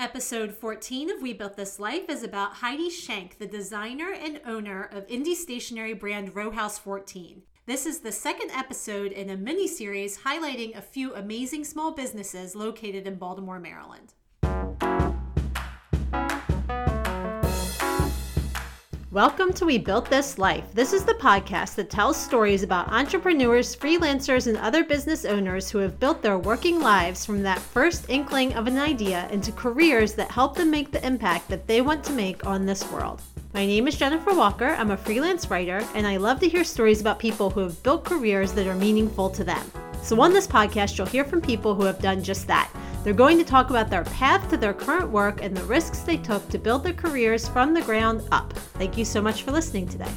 Episode 14 of We Built This Life is about Heidi Shenk, the designer and owner of indie stationery brand Row House 14. This is the second episode in a mini series highlighting a few amazing small businesses located in Baltimore, Maryland. Welcome to We Built This Life. This is the podcast that tells stories about entrepreneurs, freelancers, and other business owners who have built their working lives from that first inkling of an idea into careers that help them make the impact that they want to make on this world. My name is Jennifer Walker. I'm a freelance writer, and I love to hear stories about people who have built careers that are meaningful to them. So, on this podcast, you'll hear from people who have done just that they're going to talk about their path to their current work and the risks they took to build their careers from the ground up. Thank you so much for listening today.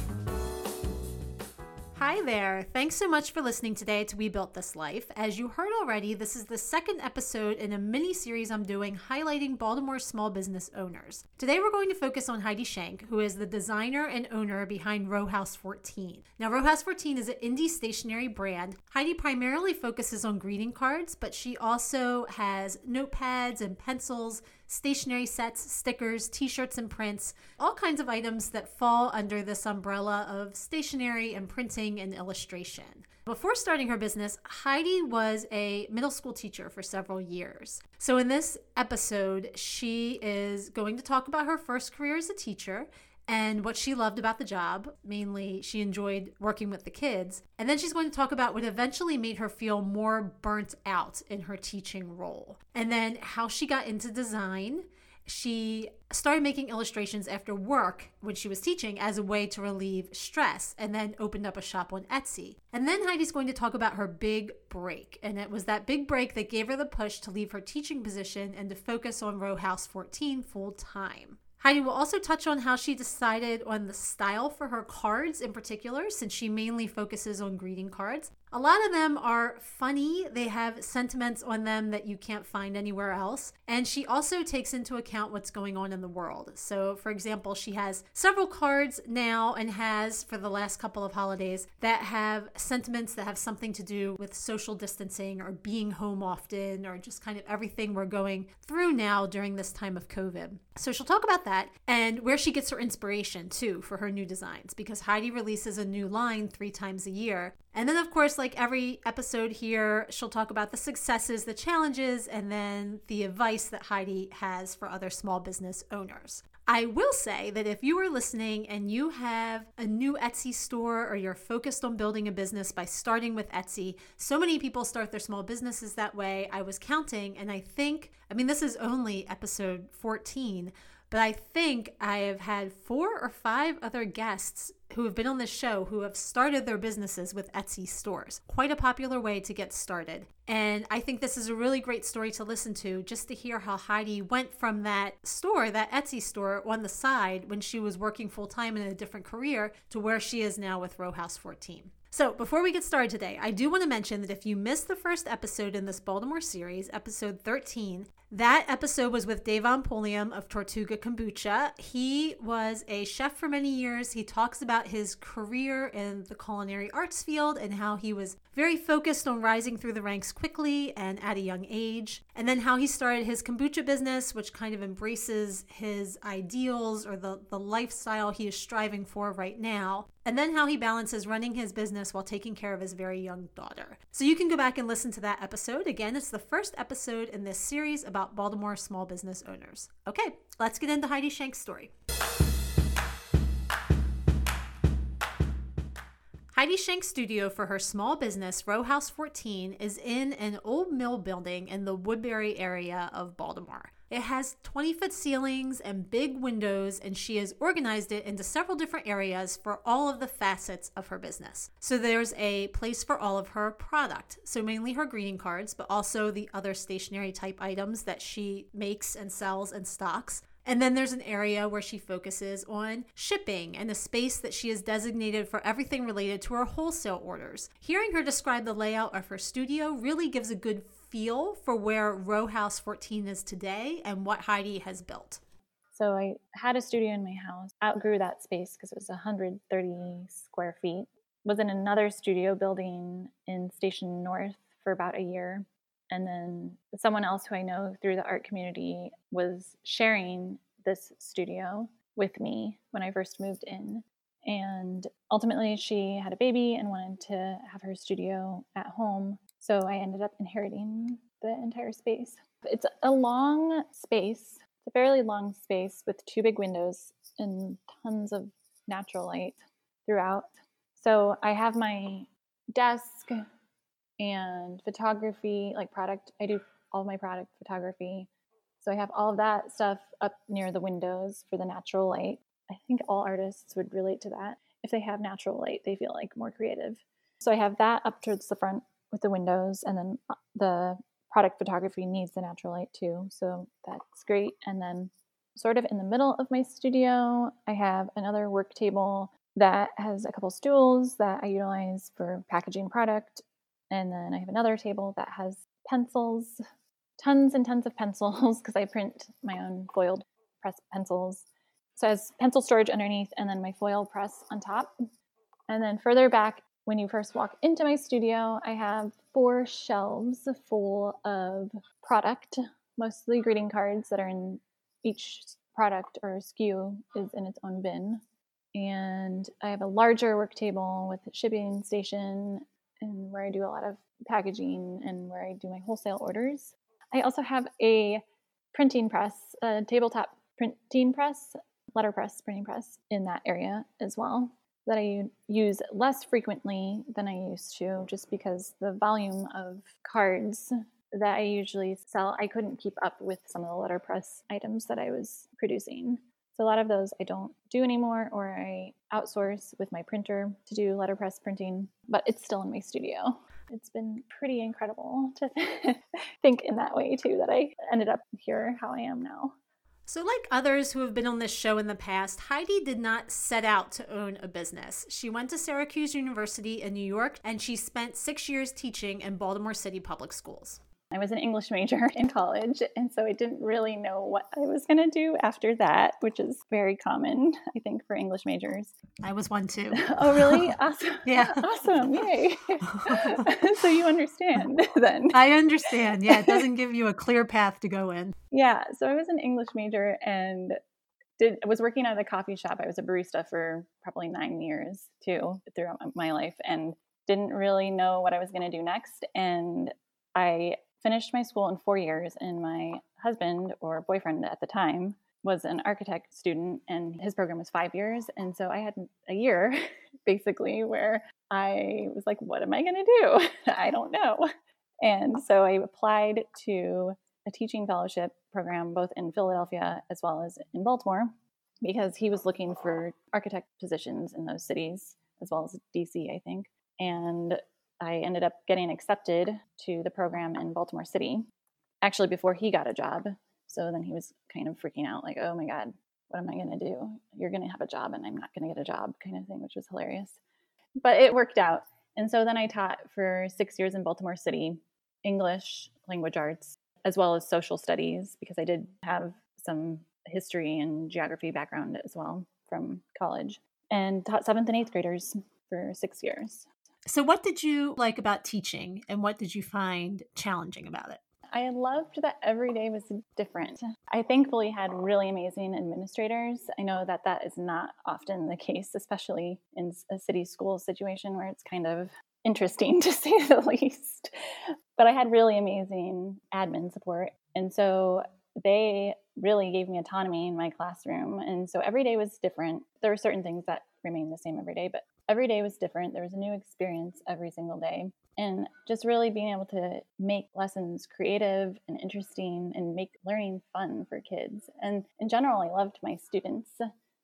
Hi there. Thanks so much for listening today to We Built This Life. As you heard already, this is the second episode in a mini series I'm doing highlighting Baltimore small business owners. Today we're going to focus on Heidi Shenk, who is the designer and owner behind Row House 14. Now, Row House 14 is an indie stationery brand. Heidi primarily focuses on greeting cards, but she also has notepads and pencils stationery sets, stickers, t shirts, and prints, all kinds of items that fall under this umbrella of stationery and printing and illustration. Before starting her business, Heidi was a middle school teacher for several years. So, in this episode, she is going to talk about her first career as a teacher and what she loved about the job. Mainly, she enjoyed working with the kids. And then she's going to talk about what eventually made her feel more burnt out in her teaching role. And then how she got into design. She started making illustrations after work when she was teaching as a way to relieve stress and then opened up a shop on Etsy. And then Heidi's going to talk about her big break. And it was that big break that gave her the push to leave her teaching position and to focus on Row House 14 full time. Heidi will also touch on how she decided on the style for her cards in particular, since she mainly focuses on greeting cards. A lot of them are funny, they have sentiments on them that you can't find anywhere else. And she also takes into account what's going on in the world. So, for example, she has several cards now and has for the last couple of holidays that have sentiments that have something to do with social distancing or being home often or just kind of everything we're going through now during this time of COVID. So, she'll talk about that and where she gets her inspiration too for her new designs because Heidi releases a new line three times a year. And then, of course, like every episode here, she'll talk about the successes, the challenges, and then the advice that Heidi has for other small business owners. I will say that if you are listening and you have a new Etsy store or you're focused on building a business by starting with Etsy, so many people start their small businesses that way. I was counting, and I think, I mean, this is only episode 14, but I think I have had four or five other guests who have been on this show who have started their businesses with Etsy stores. Quite a popular way to get started. And I think this is a really great story to listen to just to hear how Heidi went from that store, that Etsy store on the side when she was working full time in a different career to where she is now with Row House 14. So, before we get started today, I do want to mention that if you missed the first episode in this Baltimore series, episode 13, that episode was with Devon Pulliam of Tortuga Kombucha. He was a chef for many years. He talks about his career in the culinary arts field and how he was very focused on rising through the ranks quickly and at a young age. And then how he started his kombucha business, which kind of embraces his ideals or the, the lifestyle he is striving for right now and then how he balances running his business while taking care of his very young daughter. So you can go back and listen to that episode. Again, it's the first episode in this series about Baltimore small business owners. Okay, let's get into Heidi Shenk's story. Heidi Shenk's studio for her small business, Row House 14, is in an old mill building in the Woodberry area of Baltimore. It has 20 foot ceilings and big windows, and she has organized it into several different areas for all of the facets of her business. So there's a place for all of her product. So mainly her greeting cards, but also the other stationery type items that she makes and sells and stocks. And then there's an area where she focuses on shipping and a space that she has designated for everything related to her wholesale orders. Hearing her describe the layout of her studio really gives a good feel for where Row House 14 is today and what Heidi has built? So I had a studio in my house, outgrew that space because it was 130 square feet. Was in another studio building in Station North for about a year. And then someone else who I know through the art community was sharing this studio with me when I first moved in. And ultimately, she had a baby and wanted to have her studio at home. So I ended up inheriting the entire space. It's a long space, it's a fairly long space with two big windows and tons of natural light throughout. So I have my desk and photography, like product, I do all my product photography. So I have all of that stuff up near the windows for the natural light. I think all artists would relate to that. If they have natural light, they feel like more creative. So I have that up towards the front with the windows, and then uh, the product photography needs the natural light too. So that's great. And then, sort of in the middle of my studio, I have another work table that has a couple stools that I utilize for packaging product. And then I have another table that has pencils, tons and tons of pencils because I print my own foiled press pencils. So it has pencil storage underneath and then my foil press on top. And then further back, when you first walk into my studio, I have four shelves full of product, mostly greeting cards that are in each product or SKU is in its own bin. And I have a larger work table with a shipping station and where I do a lot of packaging and where I do my wholesale orders. I also have a printing press, a tabletop printing press, letterpress printing press in that area as well that I use less frequently than I used to just because the volume of cards that I usually sell, I couldn't keep up with some of the letterpress items that I was producing. So a lot of those I don't do anymore, or I outsource with my printer to do letterpress printing, but it's still in my studio. It's been pretty incredible to think in that way too, that I ended up here how I am now. So, like others who have been on this show in the past, Heidi did not set out to own a business. She went to Syracuse University in New York and she spent six years teaching in Baltimore City public schools. I was an English major in college, and so I didn't really know what I was going to do after that, which is very common, I think, for English majors. I was one too. oh, really? Awesome. yeah. Awesome. Yay. so you understand then. I understand. Yeah, it doesn't give you a clear path to go in. Yeah. So I was an English major and did was working at a coffee shop. I was a barista for probably nine years too throughout my life and didn't really know what I was going to do next. And I finished my school in four years, and my husband or boyfriend at the time was an architect student, and his program was five years. And so I had a year basically where I was like, what am I going to do? I don't know. And so I applied to a teaching fellowship program both in Philadelphia as well as in Baltimore because he was looking for architect positions in those cities as well as DC, I think. And I ended up getting accepted to the program in Baltimore City, actually before he got a job. So then he was kind of freaking out, like, oh my God, what am I going to do? You're going to have a job and I'm not going to get a job, kind of thing, which was hilarious. But it worked out. And so then I taught for six years in Baltimore City English, language arts, as well as social studies, because I did have some history and geography background as well from college, and taught seventh and eighth graders for six years. So, what did you like about teaching and what did you find challenging about it? I loved that every day was different. I thankfully had really amazing administrators. I know that that is not often the case, especially in a city school situation where it's kind of interesting to say the least. But I had really amazing admin support. And so they really gave me autonomy in my classroom. And so every day was different. There were certain things that remained the same every day, but every day was different. There was a new experience every single day. And just really being able to make lessons creative and interesting and make learning fun for kids. And in general, I loved my students.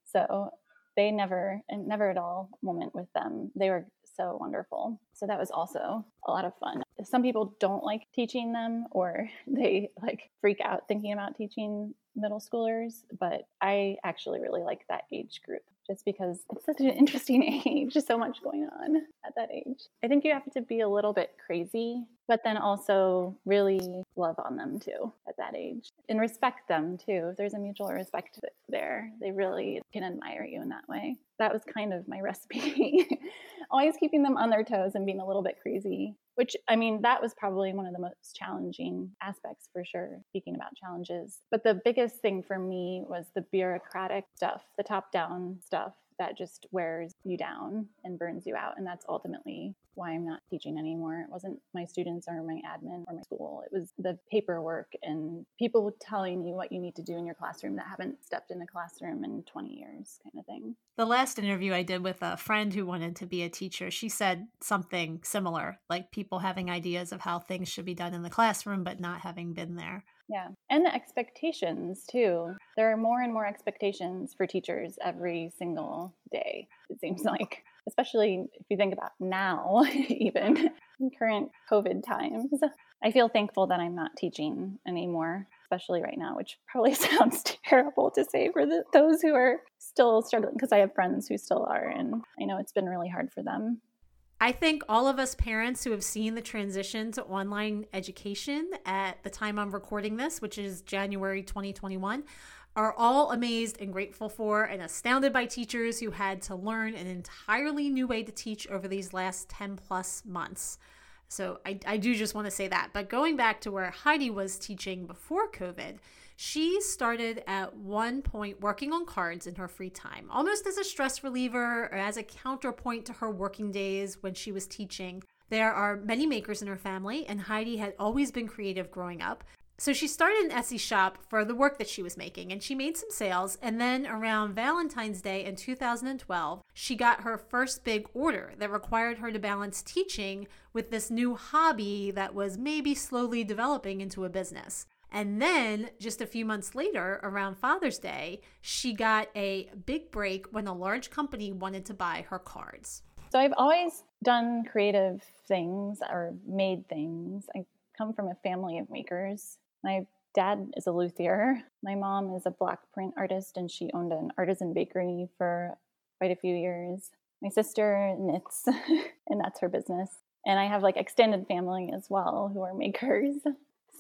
So they never, and never at all moment with them. They were so wonderful. So that was also a lot of fun. Some people don't like teaching them or they like freak out thinking about teaching middle schoolers, but I actually really like that age group just because it's such an interesting age, so much going on at that age. I think you have to be a little bit crazy, but then also really love on them too at that age and respect them too. If there's a mutual respect there. They really can admire you in that way. That was kind of my recipe. Always keeping them on their toes and being a little bit crazy which I mean, that was probably one of the most challenging aspects for sure, speaking about challenges. But the biggest thing for me was the bureaucratic stuff, the top down stuff that just wears you down and burns you out. And that's ultimately why I'm not teaching anymore. It wasn't my students or my admin or my school. It was the paperwork and people telling you what you need to do in your classroom that haven't stepped in a classroom in 20 years, kind of thing. The last interview I did with a friend who wanted to be a teacher, she said something similar like people having ideas of how things should be done in the classroom, but not having been there. Yeah. And the expectations too. There are more and more expectations for teachers every single day, it seems like, especially if you think about now, even in current COVID times. I feel thankful that I'm not teaching anymore, especially right now, which probably sounds terrible to say for the, those who are still struggling because I have friends who still are, and I know it's been really hard for them. I think all of us parents who have seen the transition to online education at the time I'm recording this, which is January 2021, are all amazed and grateful for and astounded by teachers who had to learn an entirely new way to teach over these last 10 plus months. So I, I do just want to say that. But going back to where Heidi was teaching before COVID, she started at one point working on cards in her free time, almost as a stress reliever or as a counterpoint to her working days when she was teaching. There are many makers in her family, and Heidi had always been creative growing up. So she started an Etsy shop for the work that she was making, and she made some sales. And then around Valentine's Day in 2012, she got her first big order that required her to balance teaching with this new hobby that was maybe slowly developing into a business. And then just a few months later, around Father's Day, she got a big break when a large company wanted to buy her cards. So I've always done creative things or made things. I come from a family of makers. My dad is a luthier. My mom is a block print artist and she owned an artisan bakery for quite a few years. My sister knits and that's her business. And I have like extended family as well who are makers.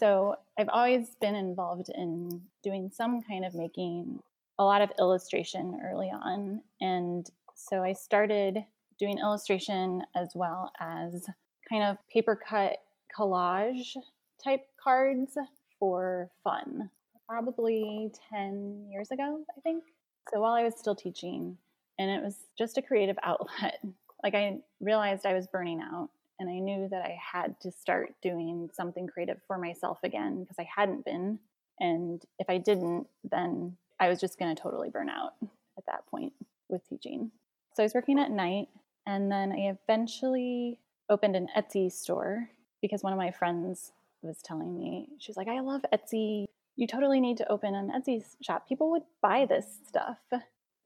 So I've always been involved in doing some kind of making, a lot of illustration early on. And so I started doing illustration as well as kind of paper cut collage type cards for fun, probably 10 years ago, I think. So while I was still teaching, and it was just a creative outlet, like I realized I was burning out and I knew that I had to start doing something creative for myself again because I hadn't been. And if I didn't, then I was just going to totally burn out at that point with teaching. So I was working at night, and then I eventually opened an Etsy store because one of my friends was telling me, she's like, I love Etsy. You totally need to open an Etsy shop. People would buy this stuff.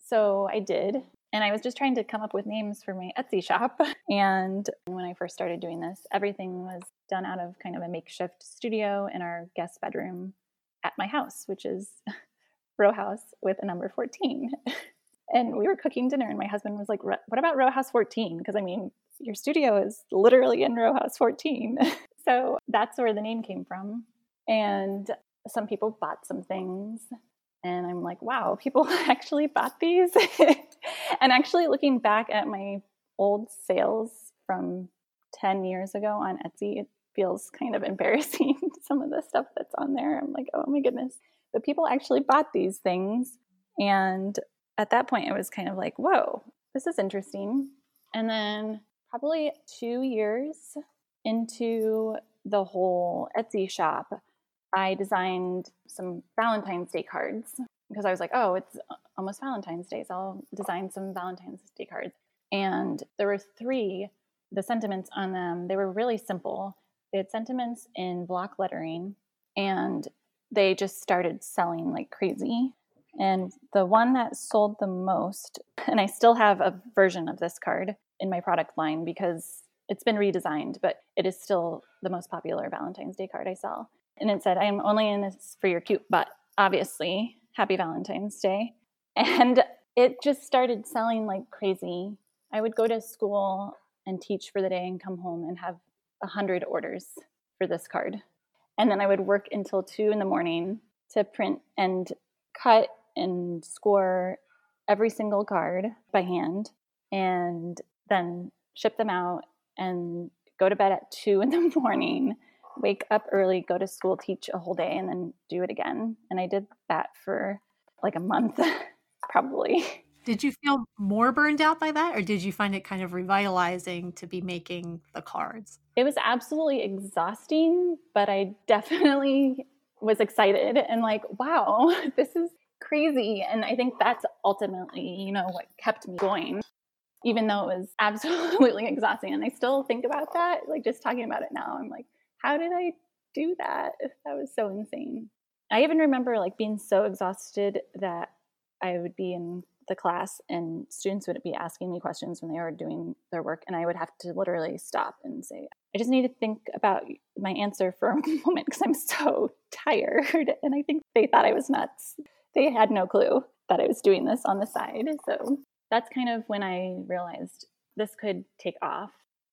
So I did. And I was just trying to come up with names for my Etsy shop. And when I first started doing this, everything was done out of kind of a makeshift studio in our guest bedroom at my house, which is row house with a number 14. and we were cooking dinner, and my husband was like, What about row house 14? Because I mean, your studio is literally in row house 14. so that's where the name came from. And some people bought some things and I'm like, wow, people actually bought these. And actually, looking back at my old sales from 10 years ago on Etsy, it feels kind of embarrassing. Some of the stuff that's on there, I'm like, oh my goodness. But people actually bought these things. And at that point, it was kind of like, whoa, this is interesting. And then, probably two years into the whole Etsy shop, I designed some Valentine's Day cards because I was like, oh, it's almost Valentine's Day, so I'll design some Valentine's Day cards. And there were three, the sentiments on them, they were really simple. They had sentiments in block lettering, and they just started selling like crazy. And the one that sold the most, and I still have a version of this card in my product line because it's been redesigned, but it is still the most popular Valentine's Day card I sell and it said, I am only in this for your cute butt, obviously. Happy Valentine's Day. And it just started selling like crazy. I would go to school and teach for the day and come home and have a hundred orders for this card. And then I would work until two in the morning to print and cut and score every single card by hand and then ship them out and go to bed at two in the morning, wake up early, go to school, teach a whole day, and then do it again. And I did that for like a month, probably. Did you feel more burned out by that, or did you find it kind of revitalizing to be making the cards? It was absolutely exhausting, but I definitely was excited and like, wow, this is crazy. And I think that's ultimately, you know, what kept me going, even though it was absolutely exhausting. And I still think about that, like just talking about it now. I'm like, how did I do that? That was so insane. I even remember like being so exhausted that I would be in the class and students would be asking me questions when they were doing their work and i would have to literally stop and say i just need to think about my answer for a moment because i'm so tired and i think they thought i was nuts they had no clue that i was doing this on the side so that's kind of when i realized this could take off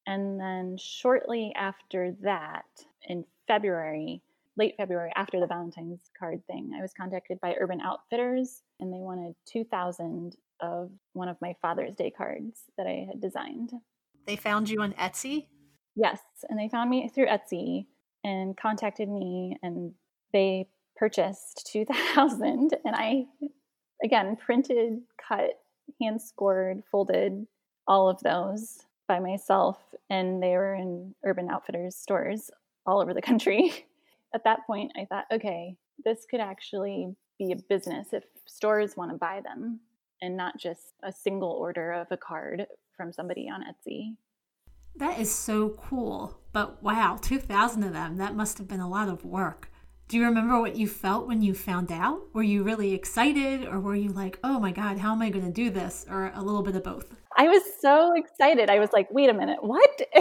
and then shortly after that in february late February after the Valentine's card thing, I was contacted by Urban Outfitters and they wanted 2,000 of one of my Father's Day cards that I had designed. They found you on Etsy? Yes. And they found me through Etsy and contacted me and they purchased 2,000. And I, again, printed, cut, hand scored, folded all of those by myself. And they were in Urban Outfitters stores all over the country. at that point, I thought, okay, this could actually be a business if stores want to buy them and not just a single order of a card from somebody on Etsy. That is so cool. But wow, 2,000 of them, that must have been a lot of work. Do you remember what you felt when you found out? Were you really excited or were you like, oh my God, how am I going to do this? Or a little bit of both? I was so excited. I was like, wait a minute, what?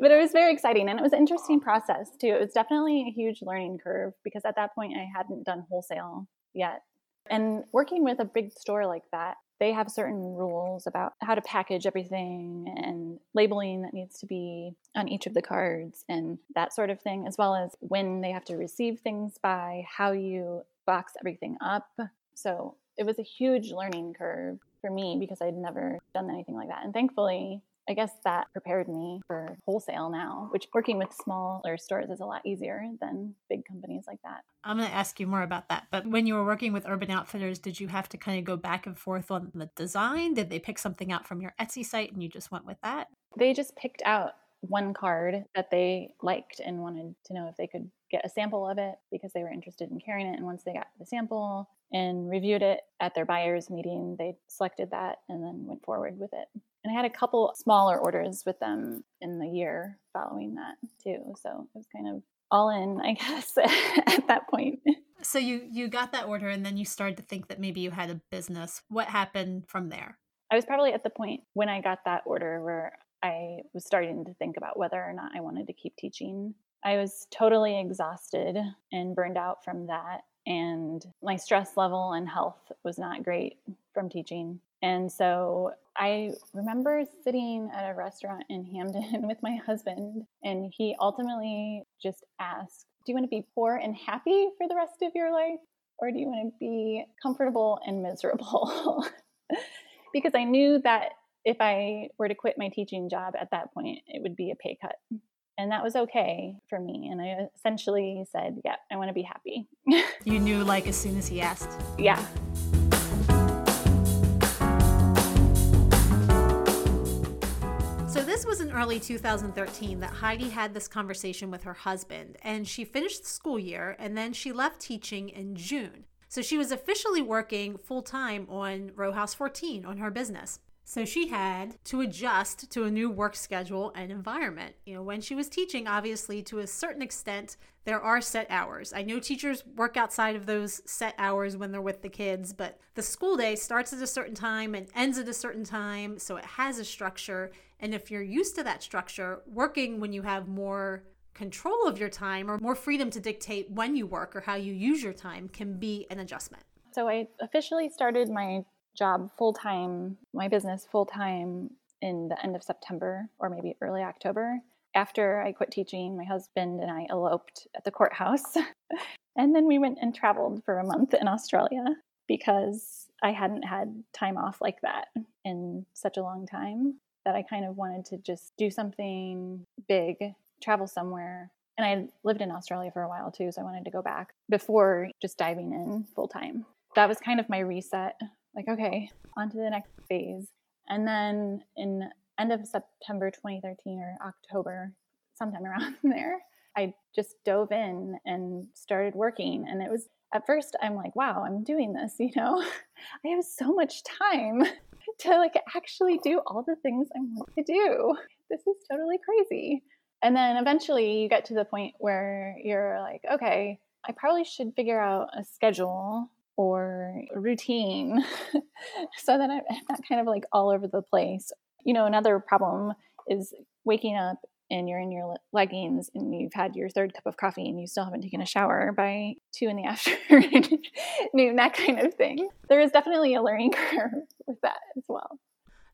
but it was very exciting and it was an interesting process too. It was definitely a huge learning curve because at that point I hadn't done wholesale yet. And working with a big store like that, they have certain rules about how to package everything and labeling that needs to be on each of the cards and that sort of thing, as well as when they have to receive things by, how you box everything up. So it was a huge learning curve for me because I'd never done anything like that. And thankfully, I guess that prepared me for wholesale now, which working with smaller stores is a lot easier than big companies like that. I'm going to ask you more about that. But when you were working with Urban Outfitters, did you have to kind of go back and forth on the design? Did they pick something out from your Etsy site and you just went with that? They just picked out one card that they liked and wanted to know if they could get a sample of it because they were interested in carrying it. And once they got the sample and reviewed it at their buyers meeting, they selected that and then went forward with it. And I had a couple smaller orders with them in the year following that too. So it was kind of all in, I guess, at that point. So you you got that order and then you started to think that maybe you had a business. What happened from there? I was probably at the point when I got that order where I was starting to think about whether or not I wanted to keep teaching. I was totally exhausted and burned out from that and my stress level and health was not great from teaching. And so I remember sitting at a restaurant in Hampden with my husband, and he ultimately just asked, Do you want to be poor and happy for the rest of your life? Or do you want to be comfortable and miserable? because I knew that if I were to quit my teaching job at that point, it would be a pay cut. And that was okay for me. And I essentially said, Yeah, I want to be happy. you knew like as soon as he asked? Yeah. So, this was in early 2013 that Heidi had this conversation with her husband, and she finished the school year and then she left teaching in June. So she was officially working full time on Row House 14 on her business. So she had to adjust to a new work schedule and environment. You know, when she was teaching, obviously, to a certain extent, there are set hours. I know teachers work outside of those set hours when they're with the kids, but the school day starts at a certain time and ends at a certain time. So it has a structure. And if you're used to that structure, working when you have more control of your time or more freedom to dictate when you work or how you use your time can be an adjustment. So I officially started my job full time, my business full time in the end of September or maybe early October. After I quit teaching, my husband and I eloped at the courthouse. and then we went and traveled for a month in Australia because I hadn't had time off like that in such a long time. that I kind of wanted to just do something big, travel somewhere. And I lived in Australia for a while too, so I wanted to go back before just diving in full time. That was kind of my reset. Like, okay, on to the next phase. And then in end of September 2013 or October, sometime around there, I just dove in and started working. And it was at first I'm like, wow, I'm doing this, you know. I have so much time to like actually do all the things I want to do. This is totally crazy. And then eventually you get to the point where you're like, okay, I probably should figure out a schedule or routine so that I'm not kind of like all over the place. You know, another problem is waking up and you're in your leggings and you've had your third cup of coffee and you still haven't taken a shower by two in the afternoon, that kind of thing. There is definitely a learning curve with that as well.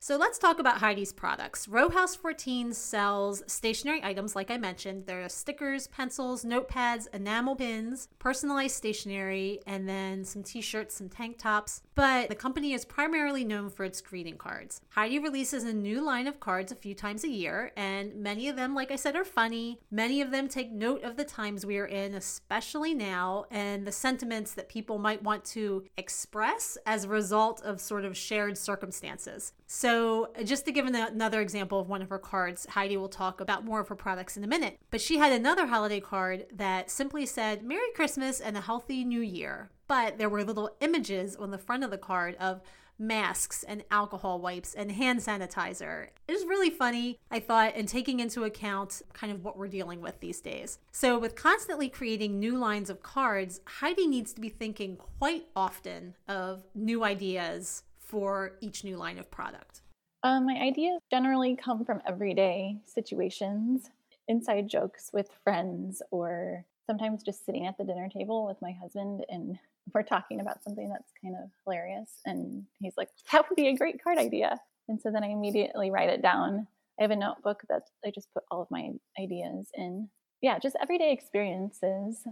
So let's talk about Heidi's products. Row House 14 sells stationary items, like I mentioned. There are stickers, pencils, notepads, enamel pins, personalized stationery, and then some t shirts, some tank tops. But the company is primarily known for its greeting cards. Heidi releases a new line of cards a few times a year, and many of them, like I said, are funny. Many of them take note of the times we are in, especially now, and the sentiments that people might want to express as a result of sort of shared circumstances. So, just to give another example of one of her cards, Heidi will talk about more of her products in a minute. But she had another holiday card that simply said, Merry Christmas and a healthy new year. But there were little images on the front of the card of masks and alcohol wipes and hand sanitizer. It was really funny, I thought, and taking into account kind of what we're dealing with these days. So, with constantly creating new lines of cards, Heidi needs to be thinking quite often of new ideas for each new line of product? Um, my ideas generally come from everyday situations, inside jokes with friends, or sometimes just sitting at the dinner table with my husband and we're talking about something that's kind of hilarious. And he's like, that would be a great card idea. And so then I immediately write it down. I have a notebook that I just put all of my ideas in. Yeah, just everyday experiences,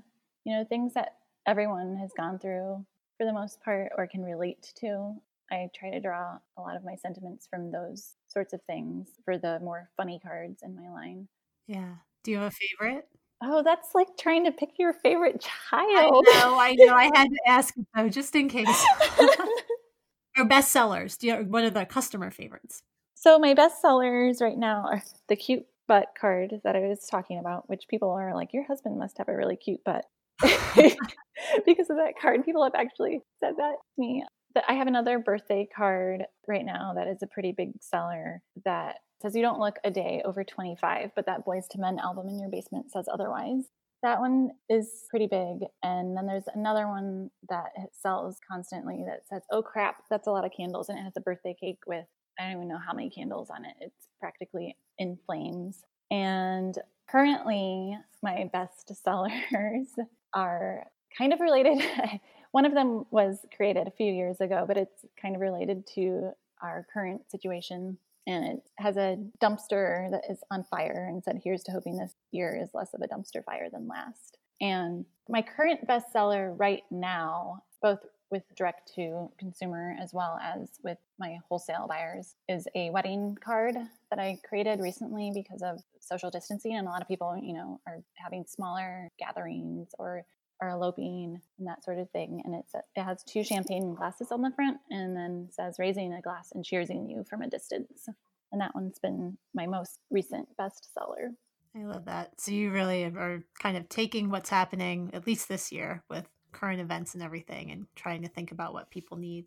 you know, things that everyone has gone through for the most part or can relate to. I try to draw a lot of my sentiments from those sorts of things for the more funny cards in my line. Yeah. Do you have a favorite? Oh, that's like trying to pick your favorite child. I know, I know. I had to ask though, just in case. or bestsellers. Do you what are the customer favorites? So my bestsellers right now are the cute butt card that I was talking about, which people are like, your husband must have a really cute butt. because of that card. People have actually said that to me. I have another birthday card right now that is a pretty big seller that says you don't look a day over 25, but that Boyz II Men album in your basement says otherwise. That one is pretty big. And then there's another one that sells constantly that says, oh crap, that's a lot of candles. And it has a birthday cake with, I don't even know how many candles on it. It's practically in flames. And currently, my best sellers are kind of related. One of them was created a few years ago, but it's kind of related to our current situation. And it has a dumpster that is on fire and said, Here's to hoping this year is less of a dumpster fire than last. And my current bestseller right now, both with direct to consumer as well as with my wholesale buyers, is a wedding card that I created recently because of social distancing. And a lot of people, you know, are having smaller gatherings or are eloping and that sort of thing. And it's it has two champagne glasses on the front and then says raising a glass and cheersing you from a distance. And that one's been my most recent bestseller. I love that. So you really are kind of taking what's happening, at least this year, with current events and everything, and trying to think about what people need.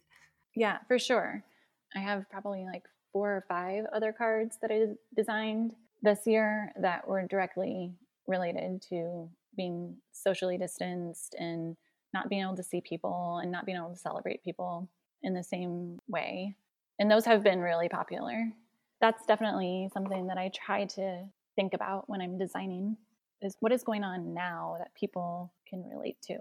Yeah, for sure. I have probably like four or five other cards that I designed this year that were directly related to being socially distanced and not being able to see people and not being able to celebrate people in the same way. And those have been really popular. That's definitely something that I try to think about when I'm designing is what is going on now that people can relate to.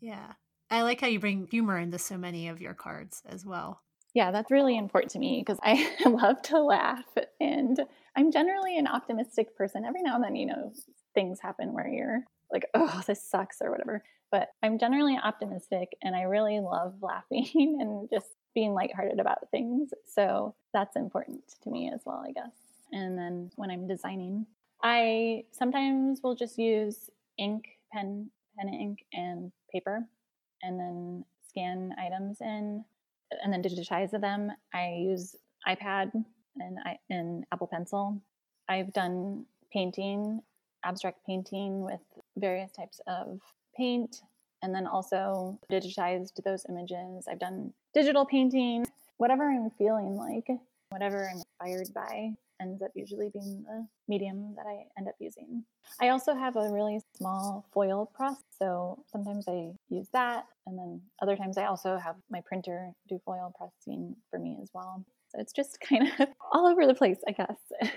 Yeah. I like how you bring humor into so many of your cards as well. Yeah, that's really important to me because I love to laugh and I'm generally an optimistic person. Every now and then, you know, things happen where you're like, oh, this sucks or whatever. But I'm generally optimistic and I really love laughing and just being lighthearted about things. So that's important to me as well, I guess. And then when I'm designing, I sometimes will just use ink, pen, pen ink, and paper, and then scan items in, and then digitize them. I use iPad and I and Apple Pencil. I've done painting, abstract painting with various types of paint, and then also digitized those images. I've done digital painting, whatever I'm feeling like, whatever I'm inspired by ends up usually being the medium that I end up using. I also have a really small foil press, so sometimes I use that, and then other times I also have my printer do foil pressing for me as well. So it's just kind of all over the place, I guess.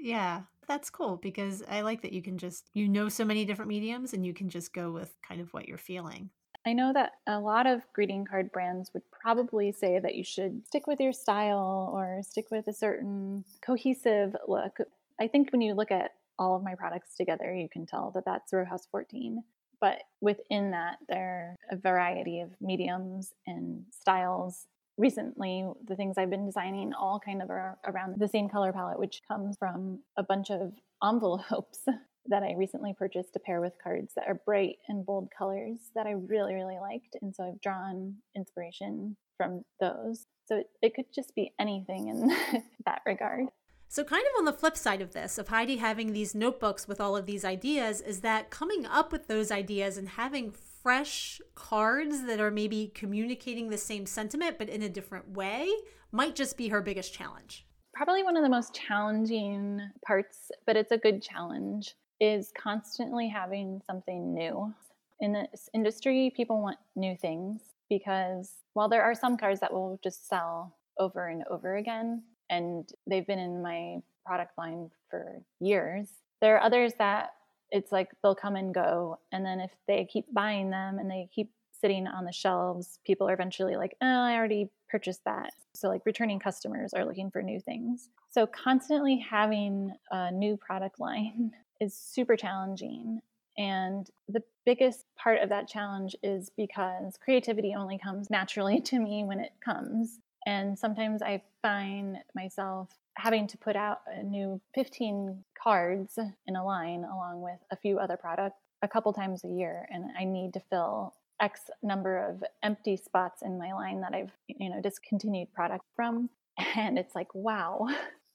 Yeah, that's cool because I like that you can just, you know, so many different mediums and you can just go with kind of what you're feeling. I know that a lot of greeting card brands would probably say that you should stick with your style or stick with a certain cohesive look. I think when you look at all of my products together, you can tell that that's Row House 14. But within that, there are a variety of mediums and styles recently the things I've been designing all kind of are around the same color palette, which comes from a bunch of envelopes that I recently purchased to pair with cards that are bright and bold colors that I really, really liked. And so I've drawn inspiration from those. So it, it could just be anything in that regard. So, kind of on the flip side of this, of Heidi having these notebooks with all of these ideas, is that coming up with those ideas and having fresh cards that are maybe communicating the same sentiment but in a different way might just be her biggest challenge. Probably one of the most challenging parts, but it's a good challenge, is constantly having something new. In this industry, people want new things because while there are some cards that will just sell over and over again, and they've been in my product line for years, there are others that it's like they'll come and go. And then if they keep buying them and they keep sitting on the shelves, people are eventually like, oh, I already purchased that. So, like, returning customers are looking for new things. So, constantly having a new product line is super challenging. And the biggest part of that challenge is because creativity only comes naturally to me when it comes. And sometimes I find myself having to put out a new 15 cards in a line along with a few other products a couple times a year and I need to fill X number of empty spots in my line that I've, you know, discontinued product from. And it's like, wow,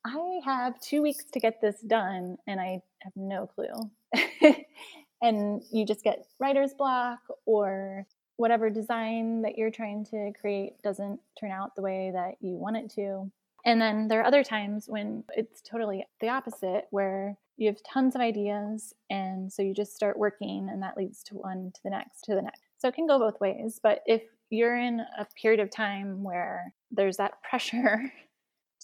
I have two weeks to get this done and I have no clue. and you just get writer's block or whatever design that you're trying to create doesn't turn out the way that you want it to. And then there are other times when it's totally the opposite, where you have tons of ideas. And so you just start working, and that leads to one, to the next, to the next. So it can go both ways. But if you're in a period of time where there's that pressure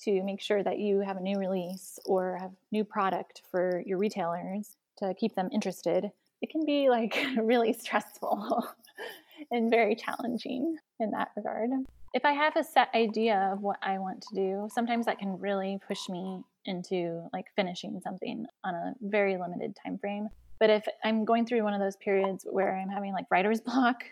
to make sure that you have a new release or have new product for your retailers to keep them interested, it can be like really stressful and very challenging in that regard if I have a set idea of what I want to do, sometimes that can really push me into like finishing something on a very limited time frame. But if I'm going through one of those periods where I'm having like writer's block,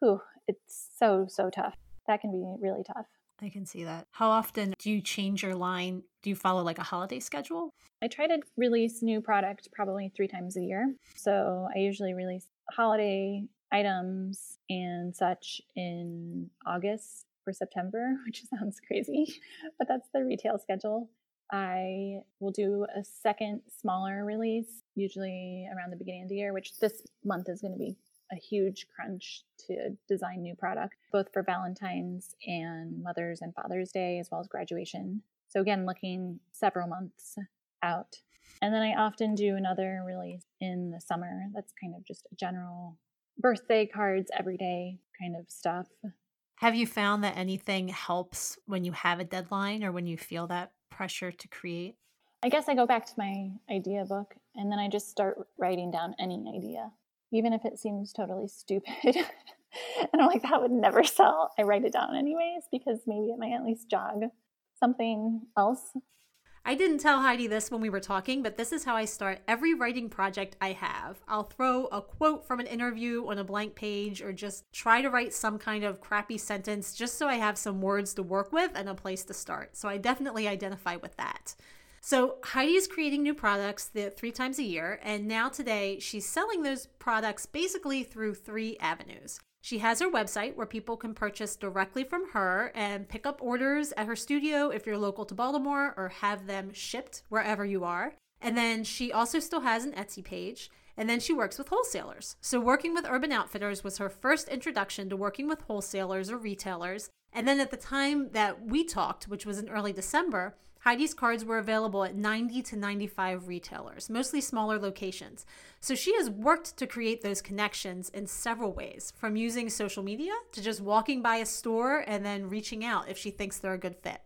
whew, it's so so tough. That can be really tough. I can see that. How often do you change your line? Do you follow like a holiday schedule? I try to release new product probably 3 times a year. So I usually release holiday items and such in August for September, which sounds crazy, but that's the retail schedule. I will do a second smaller release, usually around the beginning of the year, which this month is going to be a huge crunch to design new product, both for Valentine's and Mother's and Father's Day, as well as graduation. So, again, looking several months out. And then I often do another release in the summer. That's kind of just a general birthday cards, everyday kind of stuff. Have you found that anything helps when you have a deadline or when you feel that pressure to create? I guess I go back to my idea book and then I just start writing down any idea, even if it seems totally stupid. and I'm like, that would never sell. I write it down anyways because maybe it might at least jog something else. I didn't tell Heidi this when we were talking, but this is how I start every writing project I have. I'll throw a quote from an interview on a blank page or just try to write some kind of crappy sentence just so I have some words to work with and a place to start. So I definitely identify with that. So Heidi is creating new products the three times a year, and now today she's selling those products basically through three avenues. She has her website where people can purchase directly from her and pick up orders at her studio if you're local to Baltimore or have them shipped wherever you are. And then she also still has an Etsy page. And then she works with wholesalers. So, working with Urban Outfitters was her first introduction to working with wholesalers or retailers. And then at the time that we talked, which was in early December, Heidi's cards were available at 90 to 95 retailers, mostly smaller locations. So she has worked to create those connections in several ways, from using social media to just walking by a store and then reaching out if she thinks they're a good fit.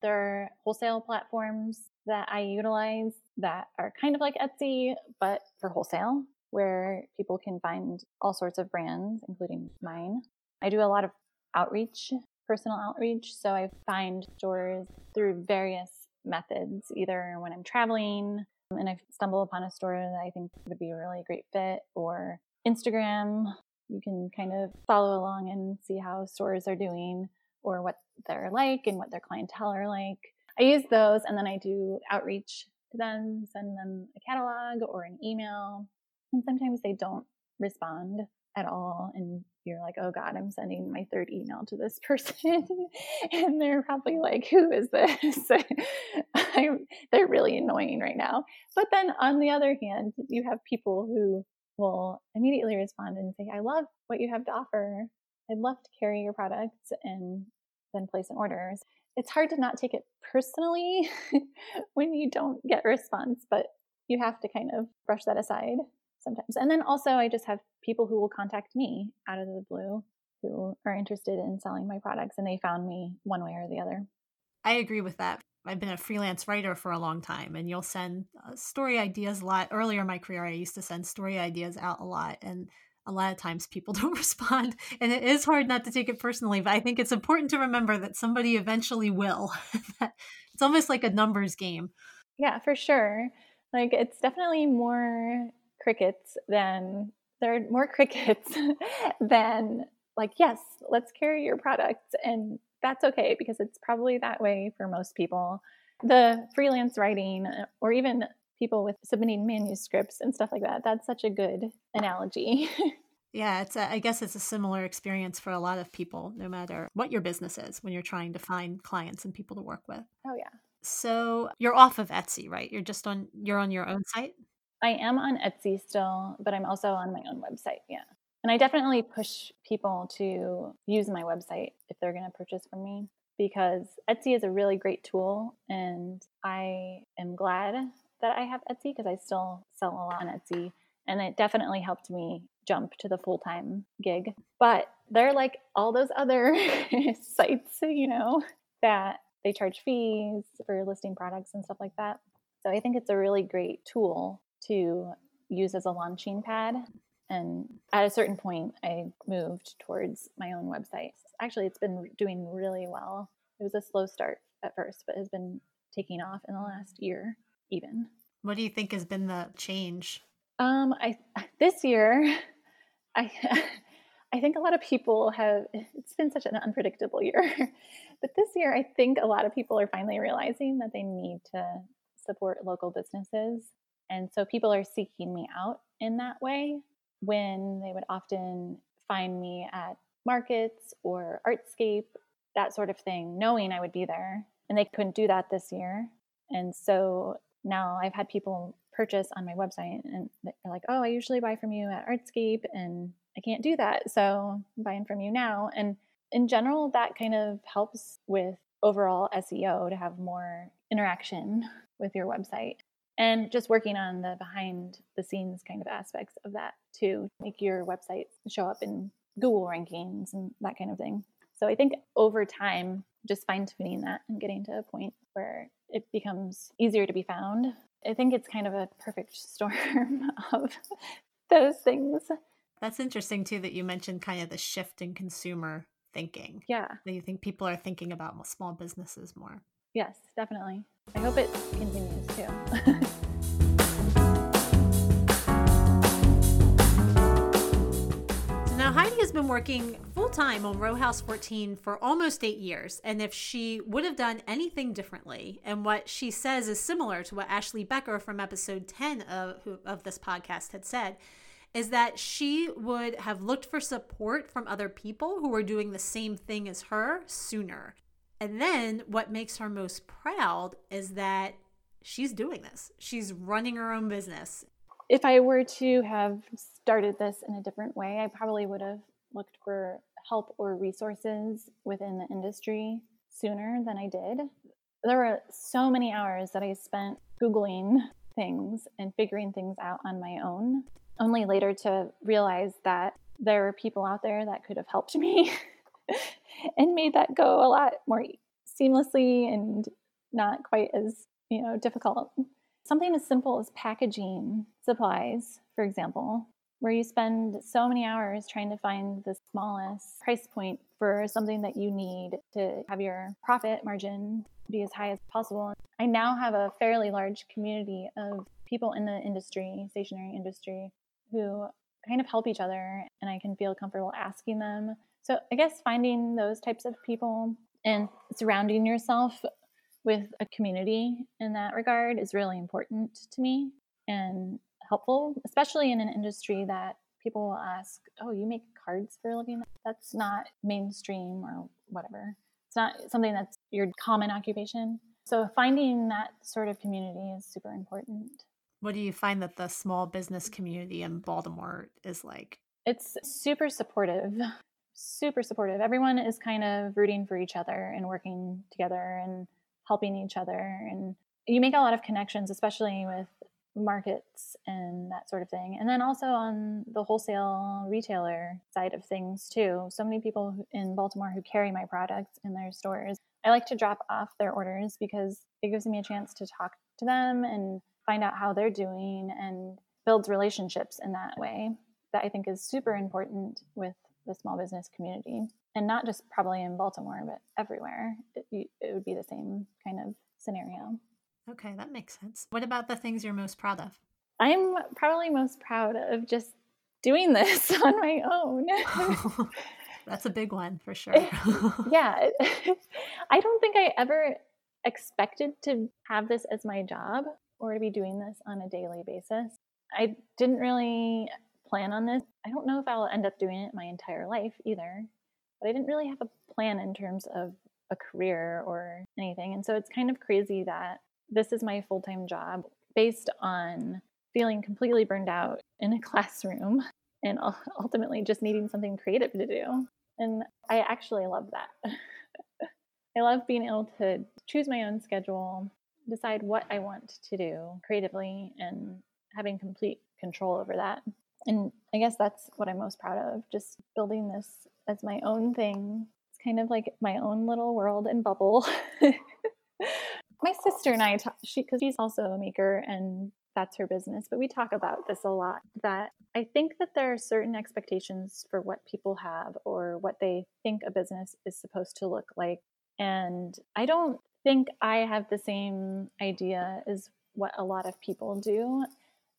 There are wholesale platforms that I utilize that are kind of like Etsy, but for wholesale, where people can find all sorts of brands, including mine. I do a lot of outreach personal outreach. So I find stores through various methods, either when I'm traveling and I stumble upon a store that I think would be a really great fit, or Instagram. You can kind of follow along and see how stores are doing or what they're like and what their clientele are like. I use those and then I do outreach to them, send them a catalog or an email. And sometimes they don't respond at all and you're like oh god i'm sending my third email to this person and they're probably like who is this? They're really annoying right now. But then on the other hand you have people who will immediately respond and say i love what you have to offer. I'd love to carry your products and then place an order. It's hard to not take it personally when you don't get a response but you have to kind of brush that aside sometimes. And then also, I just have people who will contact me out of the blue who are interested in selling my products and they found me one way or the other. I agree with that. I've been a freelance writer for a long time, and you'll send uh, story ideas a lot. Earlier in my career, I used to send story ideas out a lot, and a lot of times people don't respond. And it is hard not to take it personally, but I think it's important to remember that somebody eventually will. it's almost like a numbers game. Yeah, for sure. Like, it's definitely more crickets than there are more crickets than like yes let's carry your product. And that's okay because it's probably that way for most people. The freelance writing uh, or even people with submitting manuscripts and stuff like that that's such a good analogy. Yeah it's a, I guess it's a similar experience for a lot of people no matter what your business is when you're trying to find clients and people to work with. Oh yeah. So you're off of etsy right? You're just on you're on your own site I am on Etsy still, but I'm also on my own website. Yeah. And I definitely push people to use my website if they're going to purchase from me because Etsy is a really great tool. And I am glad that I have Etsy because I still sell a lot on Etsy. And it definitely helped me jump to the full time gig. But they're like all those other sites, you know, that they charge fees for listing products and stuff like that. So I think it's a really great tool to use as a launching pad. And at a certain point, I moved towards my own website. Actually, it's been doing really well. It was a slow start at first, but has been taking off in the last year, even. What do you think has been the change? Um, I this year, I I think a lot of people have. It's been such an unpredictable year, but this year, I think a lot of people are finally realizing that they need to support local businesses and so people are seeking me out in that way when they would often find me at markets or artscape, that sort of thing, knowing I would be there. And they couldn't do that this year. And so now I've had people purchase on my website and they're like, oh, I usually buy from you at Artscape and I can't do that. So I'm buying from you now. And in general, that kind of helps with overall SEO to have more interaction with your website and just working on the behind the scenes kind of aspects of that to make your website show up in Google rankings and that kind of thing. So I think over time, just fine tuning that and getting to a point where it becomes easier to be found. I think it's kind of a perfect storm of those things. That's interesting too that you mentioned kind of the shift in consumer thinking. Yeah. That you think people are thinking about small businesses more. Yes, definitely. I hope it continues too. Now, Heidi has been working full time on Row House 14 for almost eight years. And if she would have done anything differently, and what she says is similar to what Ashley Becker from episode 10 of, of this podcast had said, is that she would have looked for support from other people who were doing the same thing as her sooner. And then what makes her most proud is that she's doing this. She's running her own business. If I were to have started this in a different way, I probably would have looked for help or resources within the industry sooner than I did. There were so many hours that I spent Googling things and figuring things out on my own, only later to realize that there were people out there that could have helped me and made that go a lot more seamlessly and not quite as, you know, difficult. Something as simple as packaging supplies, for example, where you spend so many hours trying to find the smallest price point for something that you need to have your profit margin be as high as possible. I now have a fairly large community of people in the industry, stationery industry, who kind of help each other and I can feel comfortable asking them. So I guess finding those types of people and surrounding yourself with a community in that regard is really important to me and helpful, especially in an industry that people will ask, Oh, you make cards for a living? That's not mainstream or whatever. It's not something that's your common occupation. So finding that sort of community is super important. What do you find that the small business community in Baltimore is like? It's super supportive super supportive. Everyone is kind of rooting for each other and working together and helping each other. And you make a lot of connections, especially with markets and that sort of thing. And then also on the wholesale retailer side of things, too. So many people in Baltimore who carry my products in their stores. I like to drop off their orders because it gives me a chance to talk to them and find out how they're doing and builds relationships in that way that I think is super important with the small business community and not just probably in baltimore but everywhere it, it would be the same kind of scenario. Okay that makes sense. What about the things you're most proud of? I'm probably most proud of just doing this on my own. That's a big one for sure. Yeah. I don't think i ever expected to have this as my job or to be doing this on a daily basis. I didn't really plan on this. I don't know if I'll end up doing it my entire life either, but I didn't really have a plan in terms of a career or anything. And so it's kind of crazy that this is my full time job based on feeling completely burned out in a classroom and ultimately just needing something creative to do. And I actually love that. I love being able to choose my own schedule, decide what I want to do creatively, and having complete control over that and I guess that's what I'm most proud of just building this as my own thing. It's kind of like my own little world and bubble. my sister and I talk, she because she's also a maker and that's her business, but we talk about this a lot that I think that there are certain expectations for what people have or what they think a business is supposed to look like. And I don't think I have the same idea as what a lot of people do.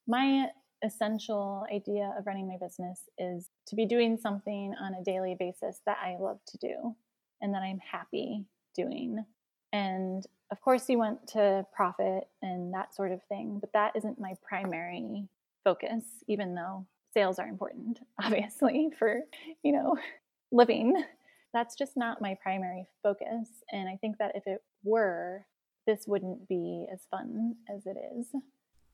My essential idea of running my business is to be doing something on a daily basis that I love to do and that I'm happy doing. And of course, you want to profit and that sort of thing, but that isn't my primary focus, even though sales are important, obviously, for, you know, living. That's just not my primary focus. And I think that if it were, this wouldn't be as fun as it is.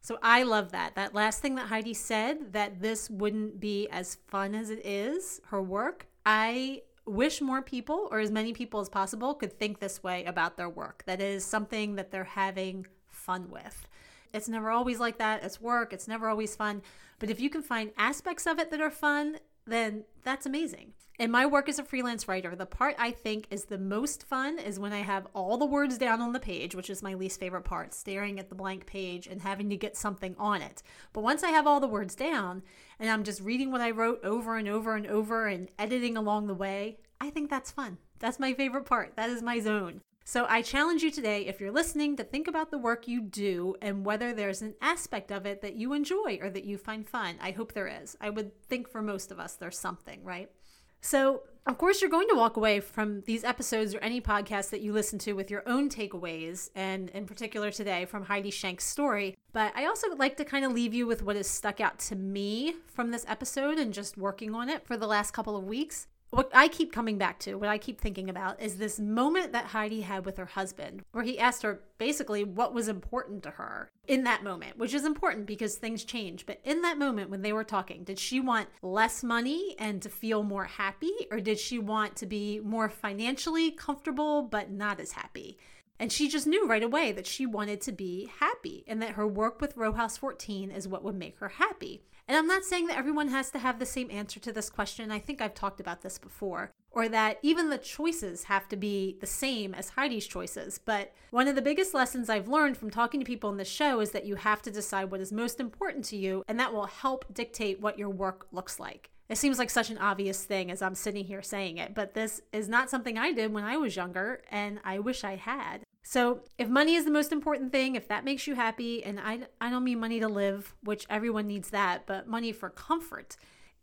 So I love that. That last thing that Heidi said, that this wouldn't be as fun as it is, her work. I wish more people, or as many people as possible, could think this way about their work. That is something that they're having fun with. It's never always like that. It's work, it's never always fun. But if you can find aspects of it that are fun, then that's amazing. In my work as a freelance writer, the part I think is the most fun is when I have all the words down on the page, which is my least favorite part, staring at the blank page and having to get something on it. But once I have all the words down and I'm just reading what I wrote over and over and over and editing along the way, I think that's fun. That's my favorite part. That is my zone. So I challenge you today, if you're listening, to think about the work you do and whether there's an aspect of it that you enjoy or that you find fun. I hope there is. I would think for most of us there's something, right? So, of course, you're going to walk away from these episodes or any podcast that you listen to with your own takeaways, and in particular today from Heidi Shenk's story. But I also would like to kind of leave you with what has stuck out to me from this episode and just working on it for the last couple of weeks what I keep coming back to, what I keep thinking about, is this moment that Heidi had with her husband, where he asked her basically what was important to her in that moment, which is important because things change. But in that moment when they were talking, did she want less money and to feel more happy, or did she want to be more financially comfortable but not as happy? And she just knew right away that she wanted to be happy and that her work with Row House 14 is what would make her happy. And I'm not saying that everyone has to have the same answer to this question. I think I've talked about this before. Or that even the choices have to be the same as Heidi's choices. But one of the biggest lessons I've learned from talking to people in the show is that you have to decide what is most important to you, and that will help dictate what your work looks like. It seems like such an obvious thing as I'm sitting here saying it, but this is not something I did when I was younger, and I wish I had. So, if money is the most important thing, if that makes you happy, and I, I don't mean money to live, which everyone needs that, but money for comfort,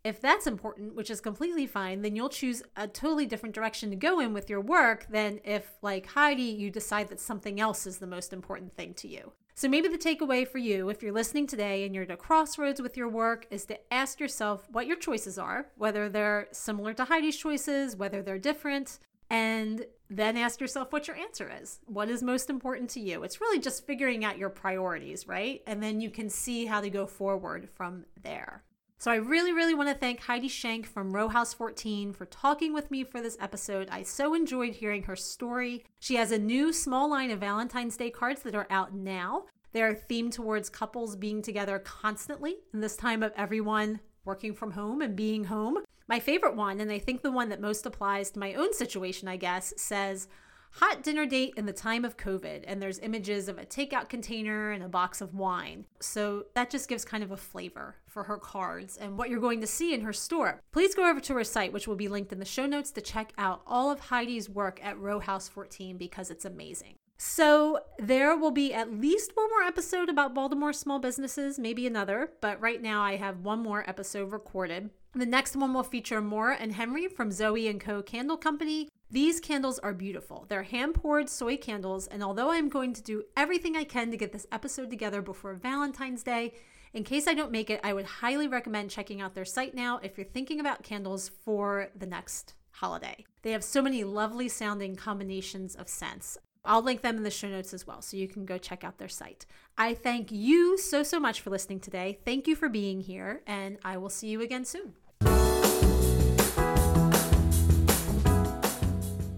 if that's important, which is completely fine, then you'll choose a totally different direction to go in with your work than if, like Heidi, you decide that something else is the most important thing to you. So maybe the takeaway for you, if you're listening today and you're at a crossroads with your work, is to ask yourself what your choices are, whether they're similar to Heidi's choices, whether they're different, and then ask yourself what your answer is. What is most important to you? It's really just figuring out your priorities, right? And then you can see how to go forward from there. So I really, really want to thank Heidi Shenk from Row House 14 for talking with me for this episode. I so enjoyed hearing her story. She has a new small line of Valentine's Day cards that are out now. They are themed towards couples being together constantly in this time of everyone working from home and being home. My favorite one, and I think the one that most applies to my own situation, I guess, says, Hot dinner date in the time of COVID, and there's images of a takeout container and a box of wine. So that just gives kind of a flavor for her cards and what you're going to see in her store. Please go over to her site, which will be linked in the show notes, to check out all of Heidi's work at Row House 14 because it's amazing. So there will be at least one more episode about Baltimore small businesses, maybe another, but right now I have one more episode recorded. The next one will feature Maura and Henry from Zoe and Co. Candle Company. These candles are beautiful. They're hand poured soy candles, and although I'm going to do everything I can to get this episode together before Valentine's Day, in case I don't make it, I would highly recommend checking out their site now if you're thinking about candles for the next holiday. They have so many lovely sounding combinations of scents. I'll link them in the show notes as well, so you can go check out their site. I thank you so, so much for listening today. Thank you for being here, and I will see you again soon.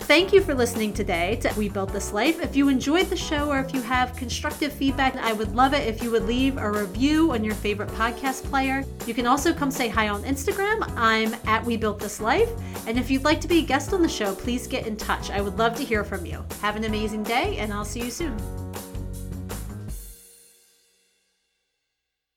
Thank you for listening today to We Built This Life. If you enjoyed the show or if you have constructive feedback, I would love it if you would leave a review on your favorite podcast player. You can also come say hi on Instagram. I'm at We Built This Life. And if you'd like to be a guest on the show, please get in touch. I would love to hear from you. Have an amazing day, and I'll see you soon.